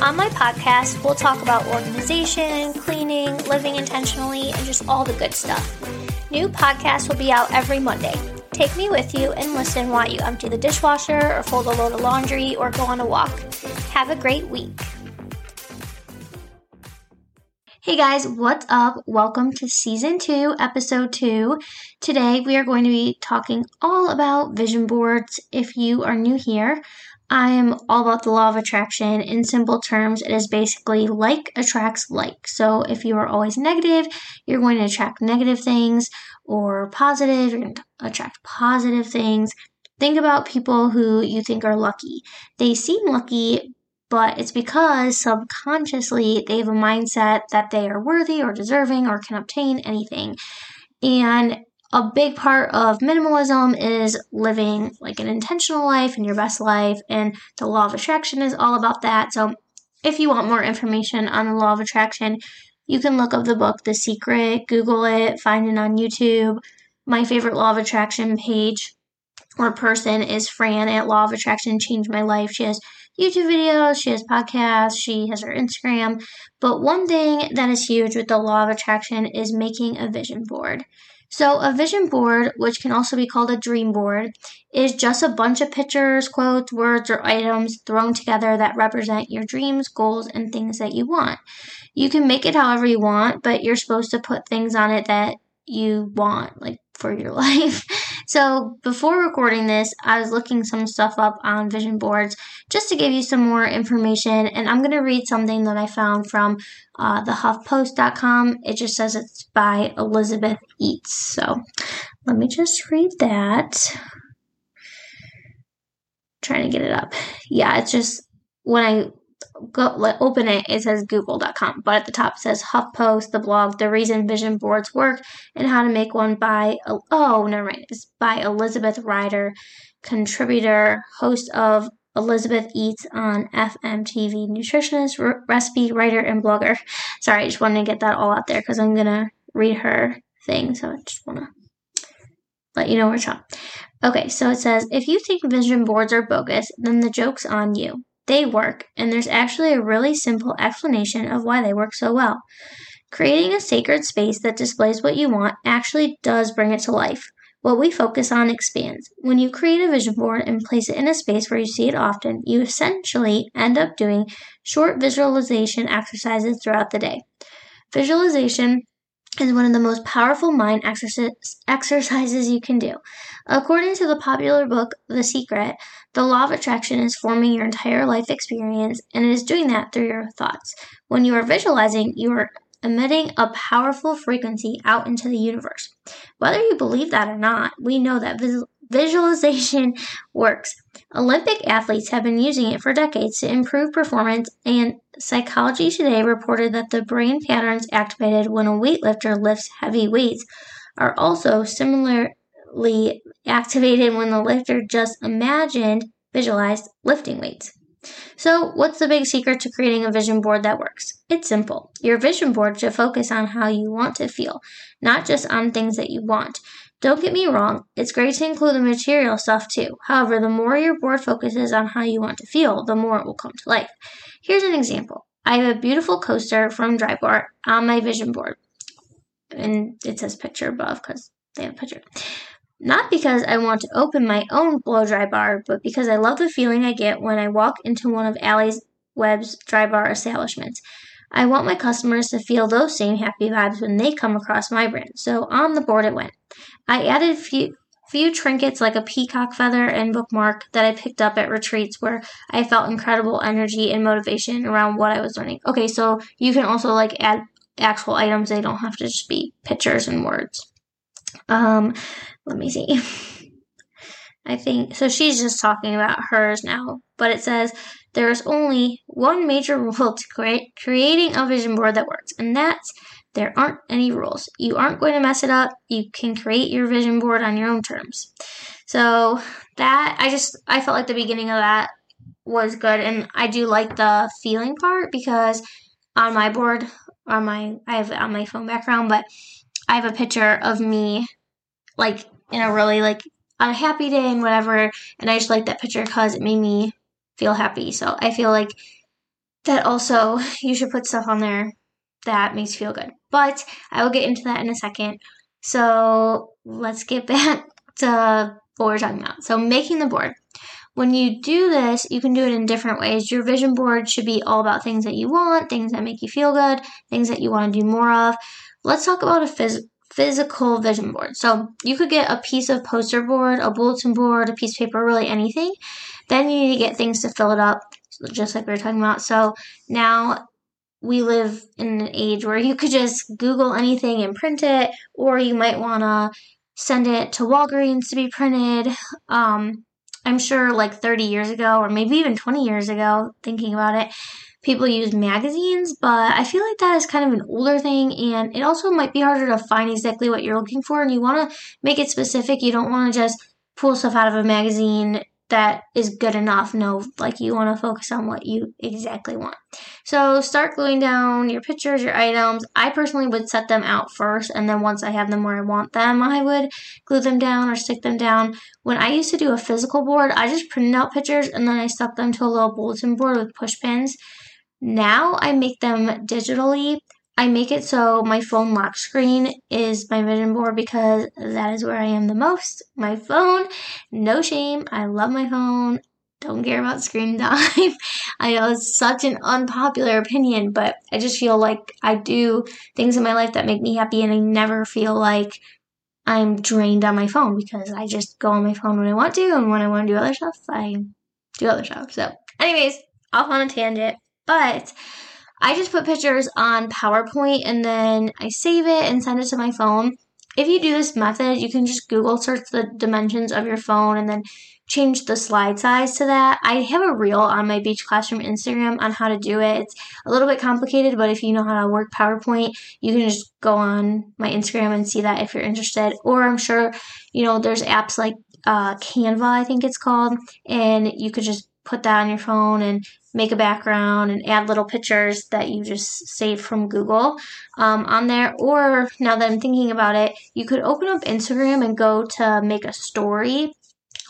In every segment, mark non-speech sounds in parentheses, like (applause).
On my podcast, we'll talk about organization, cleaning, living intentionally, and just all the good stuff. New podcasts will be out every Monday. Take me with you and listen while you empty the dishwasher or fold a load of laundry or go on a walk. Have a great week. Hey guys, what's up? Welcome to season two, episode two. Today we are going to be talking all about vision boards. If you are new here, I am all about the law of attraction. In simple terms, it is basically like attracts like. So if you are always negative, you're going to attract negative things, or positive, you're going to attract positive things. Think about people who you think are lucky. They seem lucky, but it's because subconsciously they have a mindset that they are worthy or deserving or can obtain anything. And a big part of minimalism is living like an intentional life and your best life, and the law of attraction is all about that. So, if you want more information on the law of attraction, you can look up the book The Secret, Google it, find it on YouTube. My favorite law of attraction page or person is Fran at Law of Attraction Changed My Life. She has YouTube videos, she has podcasts, she has her Instagram. But one thing that is huge with the law of attraction is making a vision board. So, a vision board, which can also be called a dream board, is just a bunch of pictures, quotes, words, or items thrown together that represent your dreams, goals, and things that you want. You can make it however you want, but you're supposed to put things on it that you want, like for your (laughs) life. So before recording this, I was looking some stuff up on vision boards just to give you some more information. And I'm going to read something that I found from uh, the HuffPost.com. It just says it's by Elizabeth Eats. So let me just read that. trying to get it up. Yeah, it's just when I go open it, it says google.com, but at the top it says HuffPost, the blog, the reason vision boards work, and how to make one by, oh, never mind, it's by Elizabeth Rider, contributor, host of Elizabeth Eats on FMTV, nutritionist, re- recipe writer, and blogger. Sorry, I just wanted to get that all out there because I'm going to read her thing, so I just want to let you know where it's from. Okay, so it says if you think vision boards are bogus, then the joke's on you. They work, and there's actually a really simple explanation of why they work so well. Creating a sacred space that displays what you want actually does bring it to life. What we focus on expands. When you create a vision board and place it in a space where you see it often, you essentially end up doing short visualization exercises throughout the day. Visualization is one of the most powerful mind exercises you can do. According to the popular book The Secret, the law of attraction is forming your entire life experience, and it is doing that through your thoughts. When you are visualizing, you are emitting a powerful frequency out into the universe. Whether you believe that or not, we know that visualization works. Olympic athletes have been using it for decades to improve performance, and Psychology Today reported that the brain patterns activated when a weightlifter lifts heavy weights are also similarly activated when the lifter just imagined, visualized lifting weights. So, what's the big secret to creating a vision board that works? It's simple. Your vision board should focus on how you want to feel, not just on things that you want. Don't get me wrong, it's great to include the material stuff too. However, the more your board focuses on how you want to feel, the more it will come to life. Here's an example. I have a beautiful coaster from Drybar on my vision board. And it says picture above because they have a picture. Not because I want to open my own blow Drybar, but because I love the feeling I get when I walk into one of Alli's Webb's dry bar establishments. I want my customers to feel those same happy vibes when they come across my brand. So on the board it went. I added few, few trinkets like a peacock feather and bookmark that I picked up at retreats where I felt incredible energy and motivation around what I was learning. Okay, so you can also like add actual items. They don't have to just be pictures and words. Um, let me see. (laughs) I think so. She's just talking about hers now, but it says there is only one major rule to create, creating a vision board that works, and that's There aren't any rules. You aren't going to mess it up. You can create your vision board on your own terms. So that I just I felt like the beginning of that was good and I do like the feeling part because on my board on my I have on my phone background, but I have a picture of me like in a really like on a happy day and whatever, and I just like that picture because it made me feel happy. So I feel like that also (laughs) you should put stuff on there that makes you feel good. But I will get into that in a second. So let's get (laughs) back to what we're talking about. So making the board. When you do this, you can do it in different ways. Your vision board should be all about things that you want, things that make you feel good, things that you want to do more of. Let's talk about a phys- physical vision board. So you could get a piece of poster board, a bulletin board, a piece of paper, really anything. Then you need to get things to fill it up, just like we were talking about. So now we live in an age where you could just Google anything and print it, or you might want to send it to Walgreens to be printed. Um, I'm sure like 30 years ago, or maybe even 20 years ago, thinking about it, people use magazines, but I feel like that is kind of an older thing, and it also might be harder to find exactly what you're looking for, and you want to make it specific. You don't want to just pull stuff out of a magazine that is good enough. No, like you want to focus on what you exactly want. So start gluing down your pictures, your items. I personally would set them out first, and then once I have them where I want them, I would glue them down or stick them down. When I used to do a physical board, I just printed out pictures and then I stuck them to a little bulletin board with push pins. Now I make them digitally I make it so my phone lock screen is my vision board because that is where I am the most. My phone, no shame. I love my phone. Don't care about screen (laughs) time. I know it's such an unpopular opinion, but I just feel like I do things in my life that make me happy and I never feel like I'm drained on my phone because I just go on my phone when I want to and when I want to do other stuff, I do other stuff. So, anyways, off on a tangent. But I just put pictures on PowerPoint and then I save it and send it to my phone. If you do this method, you can just Google search the dimensions of your phone and then change the slide size to that. I have a reel on my Beach Classroom Instagram on how to do it. It's a little bit complicated, but if you know how to work PowerPoint, you can just go on my Instagram and see that if you're interested. Or I'm sure, you know, there's apps like uh, Canva, I think it's called, and you could just put that on your phone and make a background and add little pictures that you just saved from Google um, on there. Or now that I'm thinking about it, you could open up Instagram and go to make a story.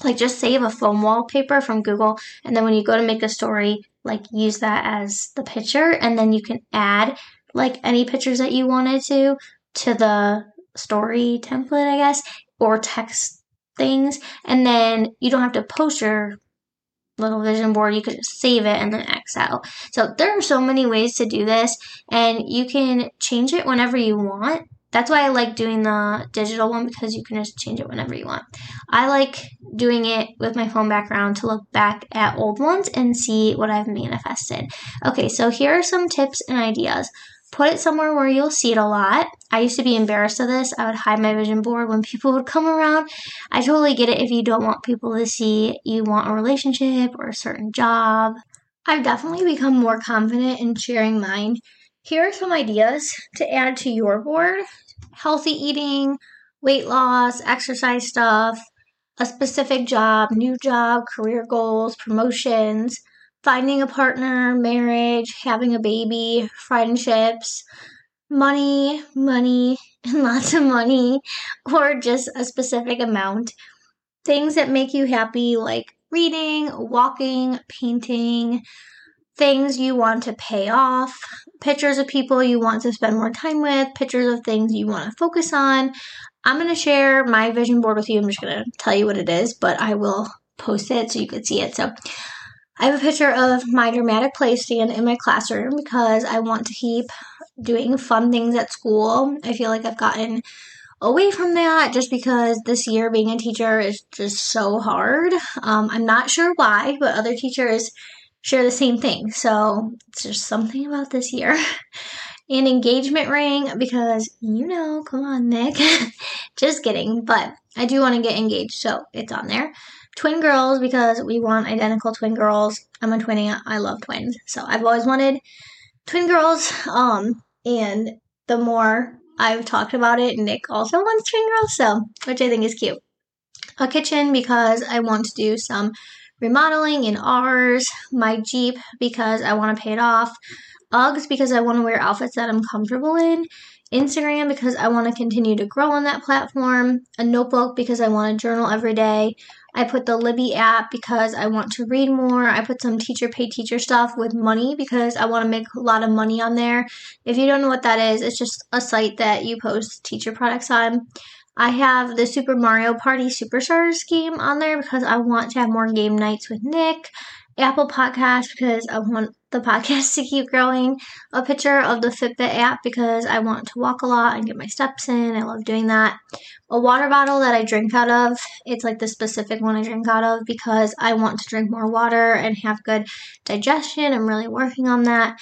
Like just save a phone wallpaper from Google, and then when you go to make a story, like use that as the picture, and then you can add like any pictures that you wanted to to the story template, I guess, or text things, and then you don't have to post your little vision board, you could save it and then X out. So there are so many ways to do this, and you can change it whenever you want. That's why I like doing the digital one because you can just change it whenever you want. I like doing it with my phone background to look back at old ones and see what I've manifested. Okay, so here are some tips and ideas. Put it somewhere where you'll see it a lot. I used to be embarrassed of this. I would hide my vision board when people would come around. I totally get it if you don't want people to see you want a relationship or a certain job. I've definitely become more confident in sharing mine. Here are some ideas to add to your board healthy eating, weight loss, exercise stuff, a specific job, new job, career goals, promotions finding a partner, marriage, having a baby, friendships, money, money, and (laughs) lots of money, or just a specific amount. Things that make you happy, like reading, walking, painting, things you want to pay off, pictures of people you want to spend more time with, pictures of things you want to focus on. I'm going to share my vision board with you. I'm just going to tell you what it is, but I will post it so you can see it. So, I have a picture of my dramatic play stand in my classroom because I want to keep doing fun things at school. I feel like I've gotten away from that just because this year being a teacher is just so hard. Um, I'm not sure why, but other teachers share the same thing. So it's just something about this year. (laughs) An engagement ring because you know, come on, Nick. (laughs) just kidding, but I do want to get engaged, so it's on there twin girls because we want identical twin girls. I'm a twinnie. I love twins. So I've always wanted twin girls. Um, and the more I've talked about it, Nick also wants twin girls, so which I think is cute. A kitchen because I want to do some remodeling in ours, my Jeep because I want to pay it off, Uggs because I want to wear outfits that I'm comfortable in, Instagram because I want to continue to grow on that platform, a notebook because I want to journal every day. I put the Libby app because I want to read more. I put some teacher pay teacher stuff with money because I want to make a lot of money on there. If you don't know what that is, it's just a site that you post teacher products on. I have the Super Mario Party Superstars game on there because I want to have more game nights with Nick. Apple Podcast because I want the podcast (laughs) to keep growing. A picture of the Fitbit app because I want to walk a lot and get my steps in. I love doing that. A water bottle that I drink out of. It's like the specific one I drink out of because I want to drink more water and have good digestion. I'm really working on that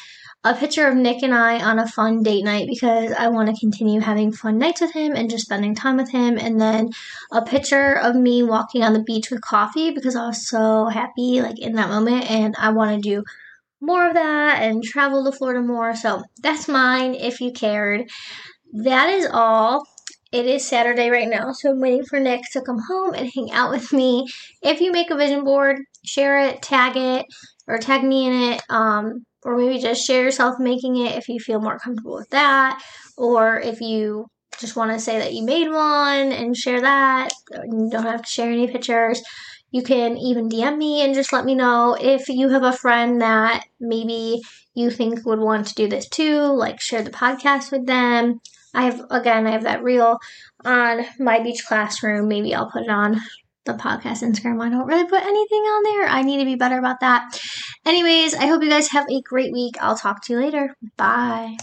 a picture of Nick and I on a fun date night because I want to continue having fun nights with him and just spending time with him. And then a picture of me walking on the beach with coffee because I was so happy like in that moment and I want to do more of that and travel to Florida more. So that's mine if you cared. That is all. It is Saturday right now, so I'm waiting for Nick to come home and hang out with me. If you make a vision board, share it, tag it, or tag me in it. Um, or maybe just share yourself making it if you feel more comfortable with that, or if you just want to say that you made one and share that. You don't have to share any pictures. You can even DM me and just let me know if you have a friend that maybe you think would want to do this too, like share the podcast with them. I have, again, I have that reel on my beach classroom. Maybe I'll put it on the podcast Instagram. I don't really put anything on there. I need to be better about that. Anyways, I hope you guys have a great week. I'll talk to you later. Bye.